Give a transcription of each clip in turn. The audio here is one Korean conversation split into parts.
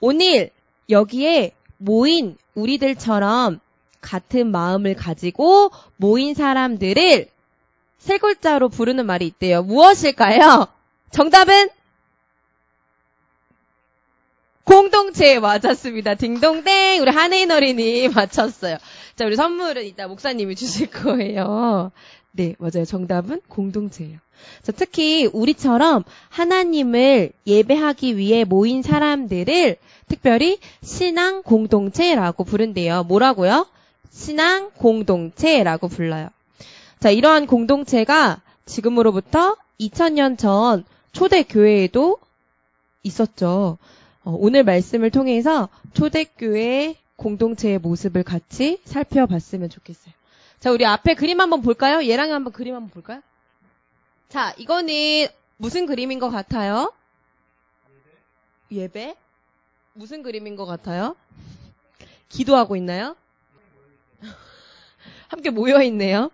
오늘 여기에 모인 우리들처럼 같은 마음을 가지고 모인 사람들을 세 글자로 부르는 말이 있대요. 무엇일까요? 정답은 공동체 맞았습니다. 딩동댕 우리 한혜인 어린이 맞췄어요. 자 우리 선물은 이따 목사님이 주실 거예요. 네 맞아요. 정답은 공동체예요. 자 특히 우리처럼 하나님을 예배하기 위해 모인 사람들을 특별히 신앙 공동체라고 부른대요. 뭐라고요? 신앙 공동체라고 불러요. 자 이러한 공동체가 지금으로부터 2000년 전 초대 교회에도 있었죠. 어, 오늘 말씀을 통해서 초대교회 공동체의 모습을 같이 살펴봤으면 좋겠어요. 자, 우리 앞에 그림 한번 볼까요? 얘랑 한번 그림 한번 볼까요? 자, 이거는 무슨 그림인 것 같아요? 예배? 무슨 그림인 것 같아요? 기도하고 있나요? 함께 모여 있네요.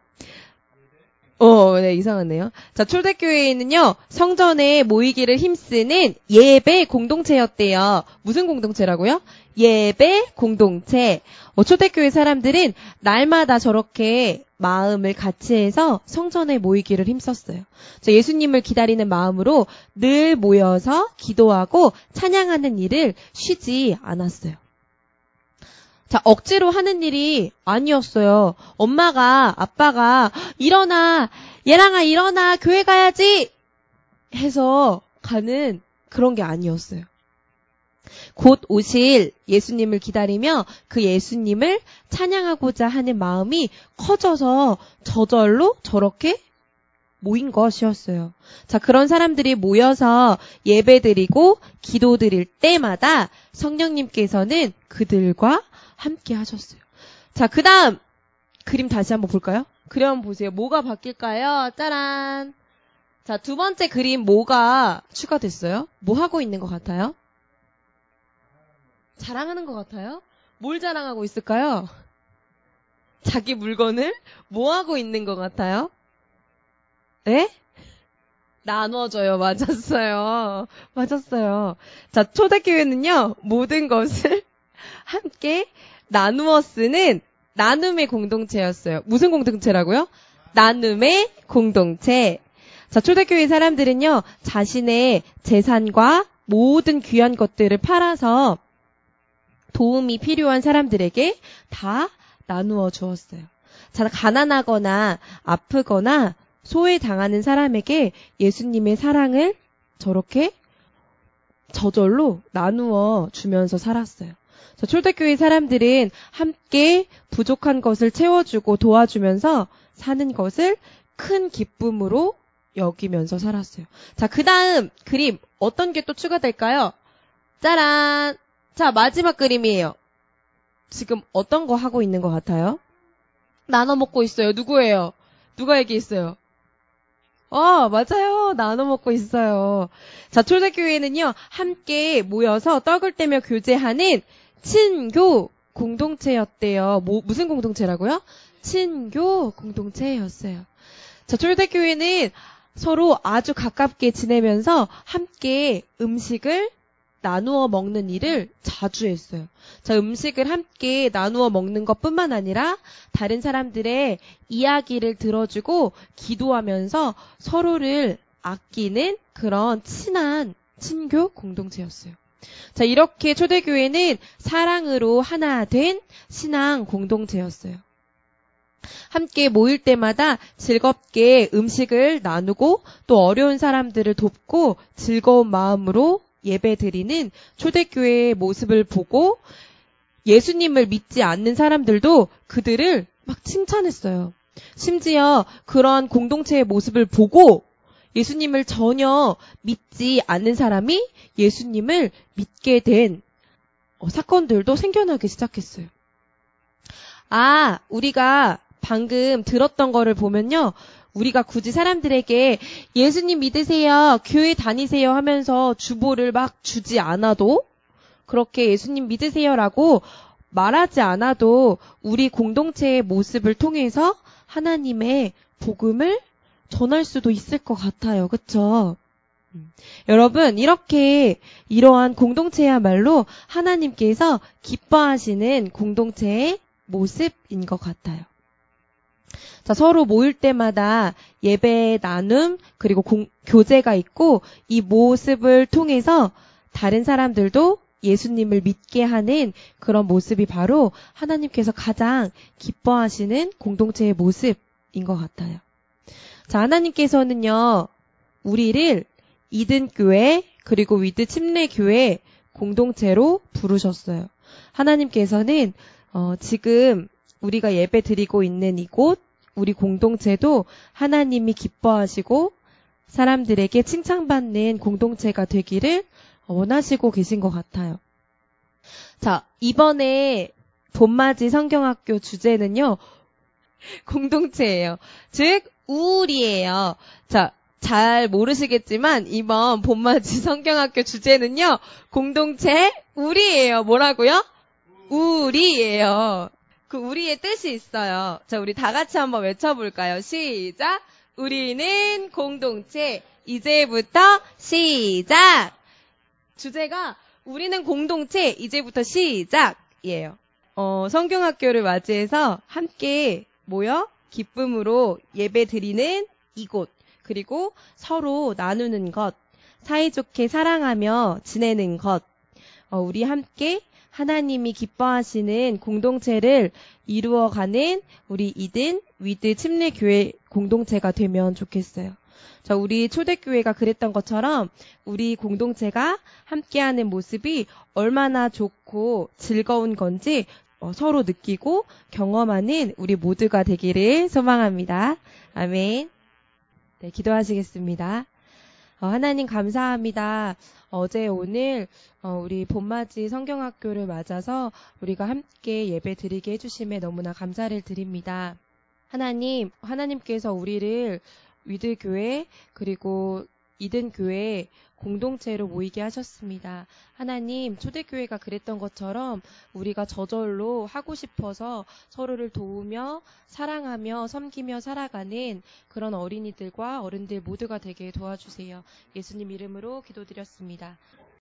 어, 네, 이상하네요. 자, 초대교회에는요, 성전에 모이기를 힘쓰는 예배 공동체였대요. 무슨 공동체라고요? 예배 공동체. 어, 초대교회 사람들은 날마다 저렇게 마음을 같이 해서 성전에 모이기를 힘썼어요. 자, 예수님을 기다리는 마음으로 늘 모여서 기도하고 찬양하는 일을 쉬지 않았어요. 자, 억지로 하는 일이 아니었어요. 엄마가, 아빠가, 일어나, 얘랑아, 일어나, 교회 가야지! 해서 가는 그런 게 아니었어요. 곧 오실 예수님을 기다리며 그 예수님을 찬양하고자 하는 마음이 커져서 저절로 저렇게 모인 것이었어요. 자, 그런 사람들이 모여서 예배 드리고 기도 드릴 때마다 성령님께서는 그들과 함께 하셨어요. 자, 그 다음 그림 다시 한번 볼까요? 그림 한번 보세요. 뭐가 바뀔까요? 짜란. 자, 두 번째 그림 뭐가 추가됐어요? 뭐 하고 있는 것 같아요? 자랑하는 것 같아요? 뭘 자랑하고 있을까요? 자기 물건을 뭐 하고 있는 것 같아요? 네? 나눠줘요. 맞았어요. 맞았어요. 자, 초대교회는요, 모든 것을 함께 나누어 쓰는 나눔의 공동체였어요. 무슨 공동체라고요? 나눔의 공동체. 자, 초대교회 사람들은요, 자신의 재산과 모든 귀한 것들을 팔아서 도움이 필요한 사람들에게 다 나누어 주었어요. 자, 가난하거나 아프거나 소외당하는 사람에게 예수님의 사랑을 저렇게 저절로 나누어 주면서 살았어요. 자, 초대교회 사람들은 함께 부족한 것을 채워주고 도와주면서 사는 것을 큰 기쁨으로 여기면서 살았어요. 자, 그 다음 그림 어떤 게 또 추가될까요? 짜란! 자, 마지막 그림이에요. 지금 어떤 거 하고 있는 것 같아요? 나눠 먹고 있어요. 누구예요? 누가 얘기했어요? 어, 맞아요. 나눠 먹고 있어요. 자, 초대교회는요, 함께 모여서 떡을 떼며 교제하는 친교 공동체였대요. 뭐, 무슨 공동체라고요? 친교 공동체였어요. 자, 초대교회는 서로 아주 가깝게 지내면서 함께 음식을 나누어 먹는 일을 자주 했어요. 자, 음식을 함께 나누어 먹는 것 뿐만 아니라 다른 사람들의 이야기를 들어주고 기도하면서 서로를 아끼는 그런 친한 친교 공동체였어요. 자, 이렇게 초대교회는 사랑으로 하나 된 신앙 공동체였어요. 함께 모일 때마다 즐겁게 음식을 나누고 또 어려운 사람들을 돕고 즐거운 마음으로 예배 드리는 초대교회의 모습을 보고 예수님을 믿지 않는 사람들도 그들을 막 칭찬했어요. 심지어 그런 공동체의 모습을 보고 예수님을 전혀 믿지 않는 사람이 예수님을 믿게 된 어, 사건들도 생겨나기 시작했어요. 아, 우리가 방금 들었던 거를 보면요. 우리가 굳이 사람들에게 예수님 믿으세요, 교회 다니세요 하면서 주보를 막 주지 않아도 그렇게 예수님 믿으세요라고 말하지 않아도 우리 공동체의 모습을 통해서 하나님의 복음을 전할 수도 있을 것 같아요. 그쵸? 음. 여러분, 이렇게 이러한 공동체야말로 하나님께서 기뻐하시는 공동체의 모습인 것 같아요. 자, 서로 모일 때마다 예배 나눔, 그리고 공, 교제가 있고, 이 모습을 통해서 다른 사람들도 예수님을 믿게 하는 그런 모습이 바로 하나님께서 가장 기뻐하시는 공동체의 모습인 것 같아요. 자, 하나님께서는요, 우리를 이든교회, 그리고 위드 침례교회 공동체로 부르셨어요. 하나님께서는, 어, 지금 우리가 예배 드리고 있는 이곳, 우리 공동체도 하나님이 기뻐하시고 사람들에게 칭찬받는 공동체가 되기를 원하시고 계신 것 같아요. 자, 이번에 봄맞이 성경학교 주제는요, 공동체예요. 즉, 우울이에요. 자, 잘 모르시겠지만, 이번 봄맞이 성경학교 주제는요, 공동체 우리예요. 뭐라고요? 우리예요. 그 우리의 뜻이 있어요. 자, 우리 다 같이 한번 외쳐볼까요? 시작! 우리는 공동체. 이제부터 시작! 주제가 우리는 공동체 이제부터 시작이에요. 어, 성경학교를 맞이해서 함께 모여 기쁨으로 예배 드리는 이곳 그리고 서로 나누는 것 사이좋게 사랑하며 지내는 것 어, 우리 함께 하나님이 기뻐하시는 공동체를 이루어가는 우리 이든 위드 침례교회 공동체가 되면 좋겠어요. 자, 우리 초대교회가 그랬던 것처럼 우리 공동체가 함께하는 모습이 얼마나 좋고 즐거운 건지 어, 서로 느끼고 경험하는 우리 모두가 되기를 소망합니다. 아멘. 네, 기도하시겠습니다. 어, 하나님 감사합니다. 어제 오늘 어, 우리 봄맞이 성경학교를 맞아서 우리가 함께 예배 드리게 해주심에 너무나 감사를 드립니다. 하나님, 하나님께서 우리를 위드 교회 그리고 이든 교회 공동체로 모이게 하셨습니다. 하나님, 초대교회가 그랬던 것처럼 우리가 저절로 하고 싶어서 서로를 도우며 사랑하며 섬기며 살아가는 그런 어린이들과 어른들 모두가 되게 도와주세요. 예수님 이름으로 기도드렸습니다.